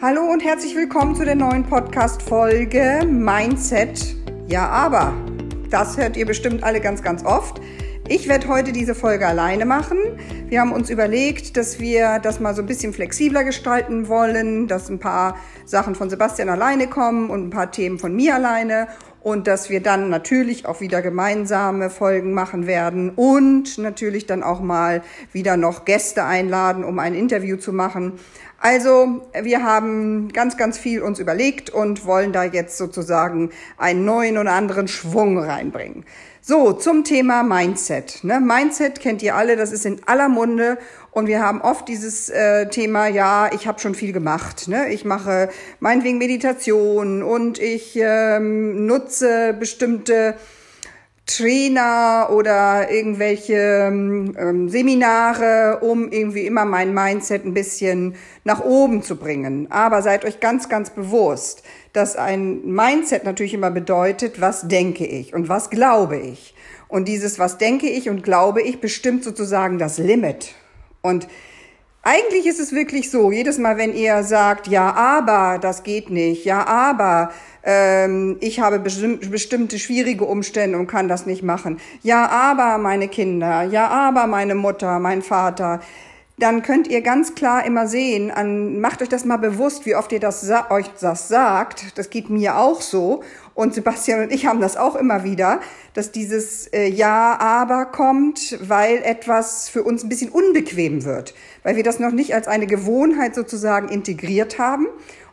Hallo und herzlich willkommen zu der neuen Podcast-Folge Mindset. Ja, aber das hört ihr bestimmt alle ganz, ganz oft. Ich werde heute diese Folge alleine machen. Wir haben uns überlegt, dass wir das mal so ein bisschen flexibler gestalten wollen, dass ein paar Sachen von Sebastian alleine kommen und ein paar Themen von mir alleine und dass wir dann natürlich auch wieder gemeinsame Folgen machen werden und natürlich dann auch mal wieder noch Gäste einladen, um ein Interview zu machen. Also wir haben ganz, ganz viel uns überlegt und wollen da jetzt sozusagen einen neuen oder anderen Schwung reinbringen. So, zum Thema Mindset. Ne? Mindset kennt ihr alle, das ist in aller Munde und wir haben oft dieses äh, Thema, ja, ich habe schon viel gemacht. Ne? Ich mache meinetwegen Meditation und ich ähm, nutze bestimmte Trainer oder irgendwelche ähm, Seminare, um irgendwie immer mein Mindset ein bisschen nach oben zu bringen. Aber seid euch ganz, ganz bewusst, dass ein Mindset natürlich immer bedeutet, was denke ich und was glaube ich. Und dieses, was denke ich und glaube ich, bestimmt sozusagen das Limit. Und eigentlich ist es wirklich so, jedes Mal, wenn ihr sagt, ja, aber das geht nicht, ja, aber ähm, ich habe bestimmt, bestimmte schwierige Umstände und kann das nicht machen, ja, aber meine Kinder, ja, aber meine Mutter, mein Vater, dann könnt ihr ganz klar immer sehen, an, macht euch das mal bewusst, wie oft ihr das euch das sagt. Das geht mir auch so. Und Sebastian und ich haben das auch immer wieder, dass dieses äh, Ja, aber kommt, weil etwas für uns ein bisschen unbequem wird, weil wir das noch nicht als eine Gewohnheit sozusagen integriert haben.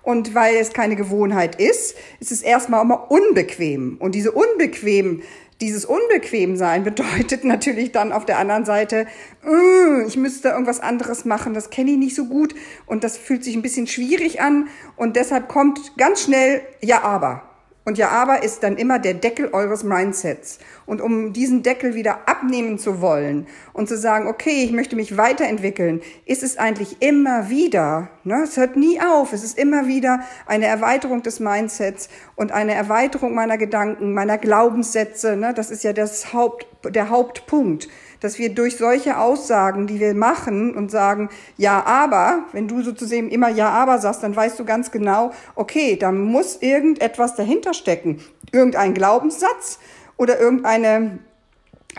Und weil es keine Gewohnheit ist, ist es erstmal immer unbequem. Und diese unbequem dieses Unbequemsein bedeutet natürlich dann auf der anderen Seite, äh, ich müsste irgendwas anderes machen, das kenne ich nicht so gut und das fühlt sich ein bisschen schwierig an und deshalb kommt ganz schnell ja aber. Und ja, aber ist dann immer der Deckel eures Mindsets. Und um diesen Deckel wieder abnehmen zu wollen und zu sagen, okay, ich möchte mich weiterentwickeln, ist es eigentlich immer wieder, ne, es hört nie auf, es ist immer wieder eine Erweiterung des Mindsets und eine Erweiterung meiner Gedanken, meiner Glaubenssätze, ne, das ist ja das Haupt, der Hauptpunkt dass wir durch solche Aussagen, die wir machen und sagen, ja, aber, wenn du sozusagen immer ja, aber sagst, dann weißt du ganz genau, okay, da muss irgendetwas dahinter stecken. Irgendein Glaubenssatz oder irgendeine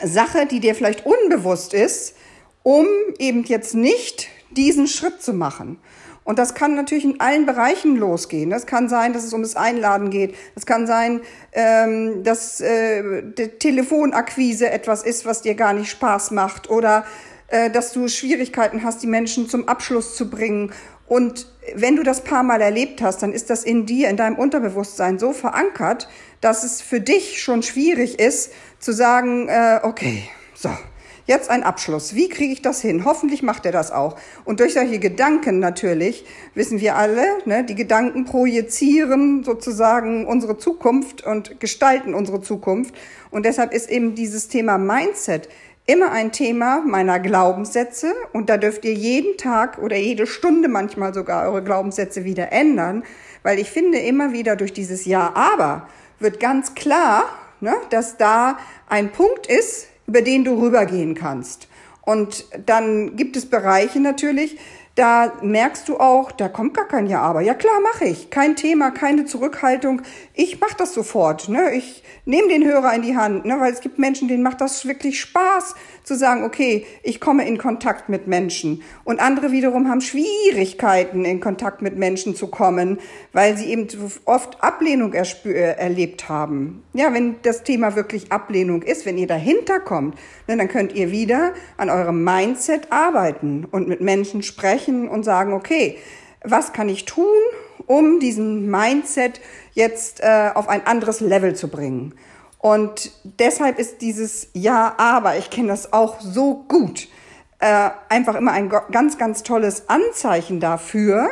Sache, die dir vielleicht unbewusst ist, um eben jetzt nicht diesen Schritt zu machen. Und das kann natürlich in allen Bereichen losgehen. Das kann sein, dass es um das Einladen geht. Das kann sein, ähm, dass äh, die Telefonakquise etwas ist, was dir gar nicht Spaß macht. Oder äh, dass du Schwierigkeiten hast, die Menschen zum Abschluss zu bringen. Und wenn du das paar Mal erlebt hast, dann ist das in dir, in deinem Unterbewusstsein so verankert, dass es für dich schon schwierig ist, zu sagen, äh, okay, so, Jetzt ein Abschluss. Wie kriege ich das hin? Hoffentlich macht er das auch. Und durch solche Gedanken natürlich, wissen wir alle, ne, die Gedanken projizieren sozusagen unsere Zukunft und gestalten unsere Zukunft. Und deshalb ist eben dieses Thema Mindset immer ein Thema meiner Glaubenssätze. Und da dürft ihr jeden Tag oder jede Stunde manchmal sogar eure Glaubenssätze wieder ändern. Weil ich finde immer wieder durch dieses Ja, aber wird ganz klar, ne, dass da ein Punkt ist, über den du rübergehen kannst. Und dann gibt es Bereiche natürlich, da merkst du auch, da kommt gar kein Ja, aber. Ja klar, mache ich. Kein Thema, keine Zurückhaltung. Ich mache das sofort. Ne? Ich nehme den Hörer in die Hand, ne? weil es gibt Menschen, denen macht das wirklich Spaß zu sagen, okay, ich komme in Kontakt mit Menschen. Und andere wiederum haben Schwierigkeiten, in Kontakt mit Menschen zu kommen, weil sie eben oft Ablehnung erlebt haben. Ja, wenn das Thema wirklich Ablehnung ist, wenn ihr dahinter kommt, ne, dann könnt ihr wieder an eurem Mindset arbeiten und mit Menschen sprechen und sagen, okay, was kann ich tun, um diesen Mindset jetzt äh, auf ein anderes Level zu bringen? Und deshalb ist dieses Ja, aber, ich kenne das auch so gut, äh, einfach immer ein ganz, ganz tolles Anzeichen dafür,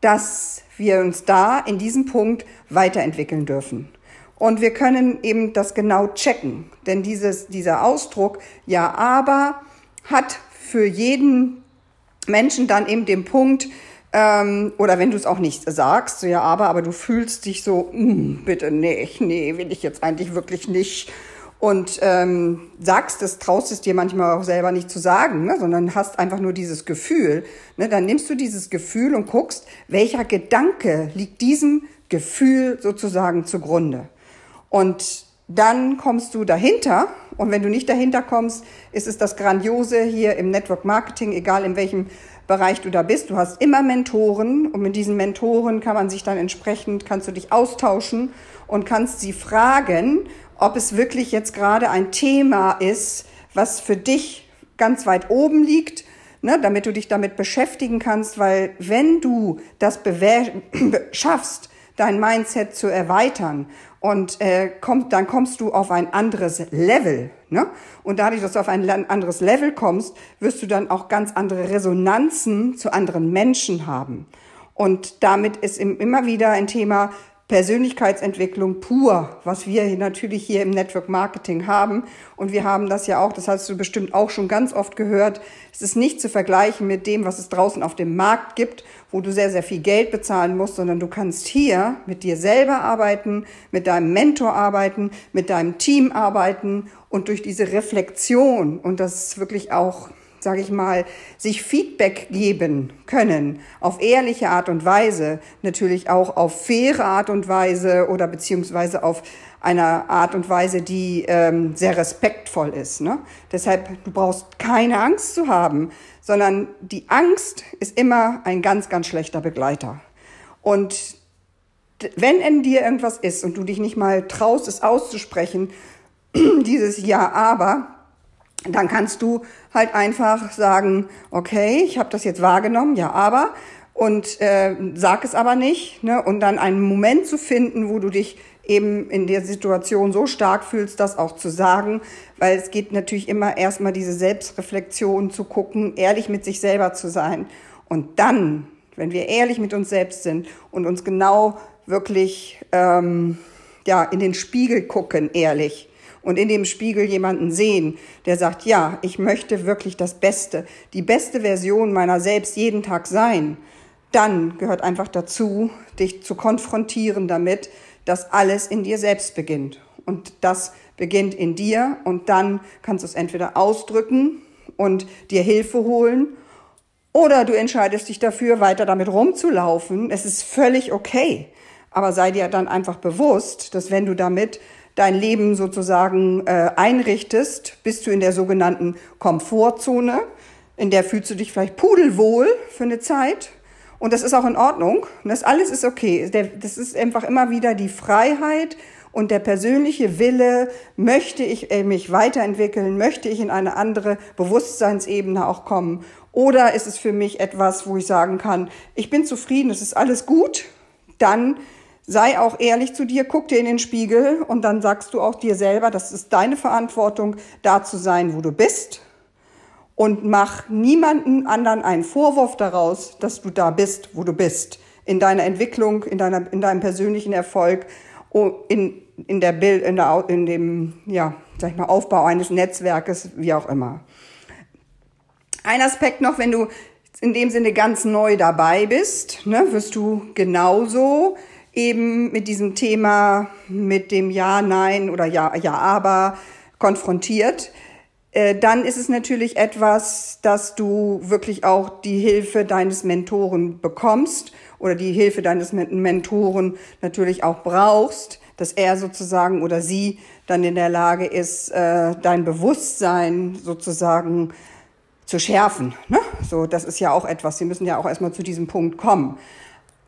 dass wir uns da in diesem Punkt weiterentwickeln dürfen. Und wir können eben das genau checken. Denn dieses, dieser Ausdruck, ja, aber, hat für jeden Menschen dann eben den Punkt, ähm, oder wenn du es auch nicht sagst, so ja, aber, aber du fühlst dich so, mm, bitte nicht, nee, will ich jetzt eigentlich wirklich nicht. und ähm, sagst es, traust es dir manchmal auch selber nicht zu sagen, ne, sondern hast einfach nur dieses Gefühl, ne, dann nimmst du dieses Gefühl und guckst, welcher Gedanke liegt diesem Gefühl sozusagen zugrunde. Und dann kommst du dahinter und wenn du nicht dahinter kommst, ist es das Grandiose hier im Network Marketing, egal in welchem Bereich du da bist. Du hast immer Mentoren und mit diesen Mentoren kann man sich dann entsprechend, kannst du dich austauschen und kannst sie fragen, ob es wirklich jetzt gerade ein Thema ist, was für dich ganz weit oben liegt, ne, damit du dich damit beschäftigen kannst, weil wenn du das schaffst, dein Mindset zu erweitern und äh, kommt, dann kommst du auf ein anderes Level. Ne? Und dadurch, dass du auf ein anderes Level kommst, wirst du dann auch ganz andere Resonanzen zu anderen Menschen haben. Und damit ist immer wieder ein Thema Persönlichkeitsentwicklung pur, was wir natürlich hier im Network Marketing haben. Und wir haben das ja auch, das hast du bestimmt auch schon ganz oft gehört. Es ist nicht zu vergleichen mit dem, was es draußen auf dem Markt gibt, wo du sehr, sehr viel Geld bezahlen musst, sondern du kannst hier mit dir selber arbeiten, mit deinem Mentor arbeiten, mit deinem Team arbeiten und durch diese Reflexion und das wirklich auch sage ich mal, sich Feedback geben können auf ehrliche Art und Weise, natürlich auch auf faire Art und Weise oder beziehungsweise auf einer Art und Weise, die ähm, sehr respektvoll ist. Ne? Deshalb, du brauchst keine Angst zu haben, sondern die Angst ist immer ein ganz, ganz schlechter Begleiter. Und wenn in dir irgendwas ist und du dich nicht mal traust, es auszusprechen, dieses Ja, aber, dann kannst du halt einfach sagen, okay, ich habe das jetzt wahrgenommen, ja, aber und äh, sag es aber nicht, ne? Und dann einen Moment zu finden, wo du dich eben in der Situation so stark fühlst, das auch zu sagen, weil es geht natürlich immer erstmal diese Selbstreflexion zu gucken, ehrlich mit sich selber zu sein und dann, wenn wir ehrlich mit uns selbst sind und uns genau wirklich ähm, ja in den Spiegel gucken, ehrlich und in dem Spiegel jemanden sehen, der sagt, ja, ich möchte wirklich das Beste, die beste Version meiner selbst jeden Tag sein, dann gehört einfach dazu, dich zu konfrontieren damit, dass alles in dir selbst beginnt. Und das beginnt in dir und dann kannst du es entweder ausdrücken und dir Hilfe holen oder du entscheidest dich dafür, weiter damit rumzulaufen. Es ist völlig okay. Aber sei dir dann einfach bewusst, dass wenn du damit dein Leben sozusagen äh, einrichtest, bist du in der sogenannten Komfortzone. In der fühlst du dich vielleicht pudelwohl für eine Zeit. Und das ist auch in Ordnung. Und das alles ist okay. Das ist einfach immer wieder die Freiheit und der persönliche Wille, möchte ich äh, mich weiterentwickeln, möchte ich in eine andere Bewusstseinsebene auch kommen. Oder ist es für mich etwas, wo ich sagen kann, ich bin zufrieden, es ist alles gut, dann sei auch ehrlich zu dir, guck dir in den Spiegel und dann sagst du auch dir selber, das ist deine Verantwortung, da zu sein, wo du bist. Und mach niemanden anderen einen Vorwurf daraus, dass du da bist, wo du bist. In deiner Entwicklung, in, deiner, in deinem persönlichen Erfolg, in, in, der Bild, in, der, in dem ja, sag ich mal, Aufbau eines Netzwerkes, wie auch immer. Ein Aspekt noch, wenn du in dem Sinne ganz neu dabei bist, ne, wirst du genauso eben mit diesem Thema, mit dem Ja, Nein oder Ja, Ja, aber konfrontiert, äh, dann ist es natürlich etwas, dass du wirklich auch die Hilfe deines Mentoren bekommst oder die Hilfe deines Mentoren natürlich auch brauchst, dass er sozusagen oder sie dann in der Lage ist, äh, dein Bewusstsein sozusagen zu schärfen. Ne? So, das ist ja auch etwas. Sie müssen ja auch erstmal zu diesem Punkt kommen.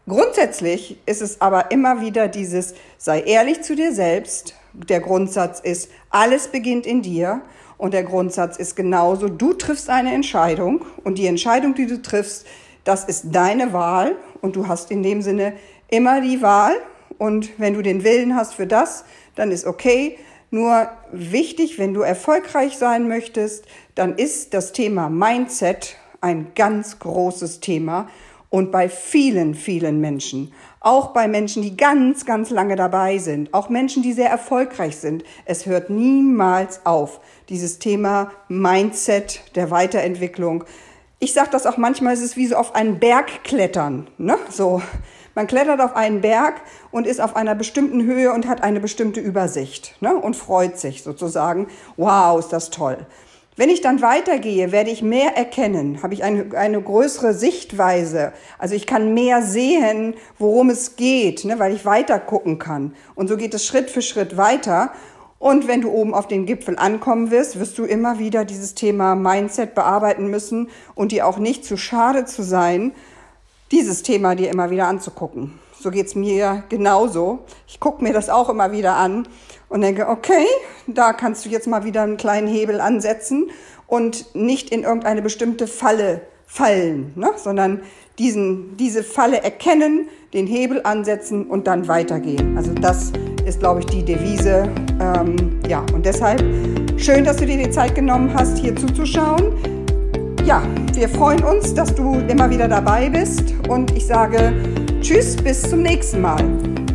Grundsätzlich ist es aber immer wieder dieses, sei ehrlich zu dir selbst. Der Grundsatz ist, alles beginnt in dir. Und der Grundsatz ist genauso, du triffst eine Entscheidung und die Entscheidung, die du triffst, das ist deine Wahl und du hast in dem Sinne immer die Wahl. Und wenn du den Willen hast für das, dann ist okay. Nur wichtig, wenn du erfolgreich sein möchtest, dann ist das Thema Mindset ein ganz großes Thema und bei vielen, vielen Menschen, auch bei Menschen, die ganz, ganz lange dabei sind, auch Menschen, die sehr erfolgreich sind, es hört niemals auf. Dieses Thema Mindset der Weiterentwicklung, ich sage das auch manchmal, es ist wie so auf einen Berg klettern. Ne? So, man klettert auf einen Berg und ist auf einer bestimmten Höhe und hat eine bestimmte Übersicht ne? und freut sich sozusagen. Wow, ist das toll. Wenn ich dann weitergehe, werde ich mehr erkennen, habe ich eine, eine größere Sichtweise. Also ich kann mehr sehen, worum es geht, ne, weil ich weiter gucken kann. Und so geht es Schritt für Schritt weiter. Und wenn du oben auf den Gipfel ankommen wirst, wirst du immer wieder dieses Thema Mindset bearbeiten müssen und dir auch nicht zu schade zu sein, dieses Thema dir immer wieder anzugucken. So geht's mir genauso. Ich gucke mir das auch immer wieder an und denke, okay, da kannst du jetzt mal wieder einen kleinen Hebel ansetzen und nicht in irgendeine bestimmte Falle fallen, ne? sondern diesen, diese Falle erkennen, den Hebel ansetzen und dann weitergehen. Also das ist, glaube ich, die Devise. Ähm, ja, und deshalb schön, dass du dir die Zeit genommen hast, hier zuzuschauen. Ja, wir freuen uns, dass du immer wieder dabei bist und ich sage Tschüss, bis zum nächsten Mal.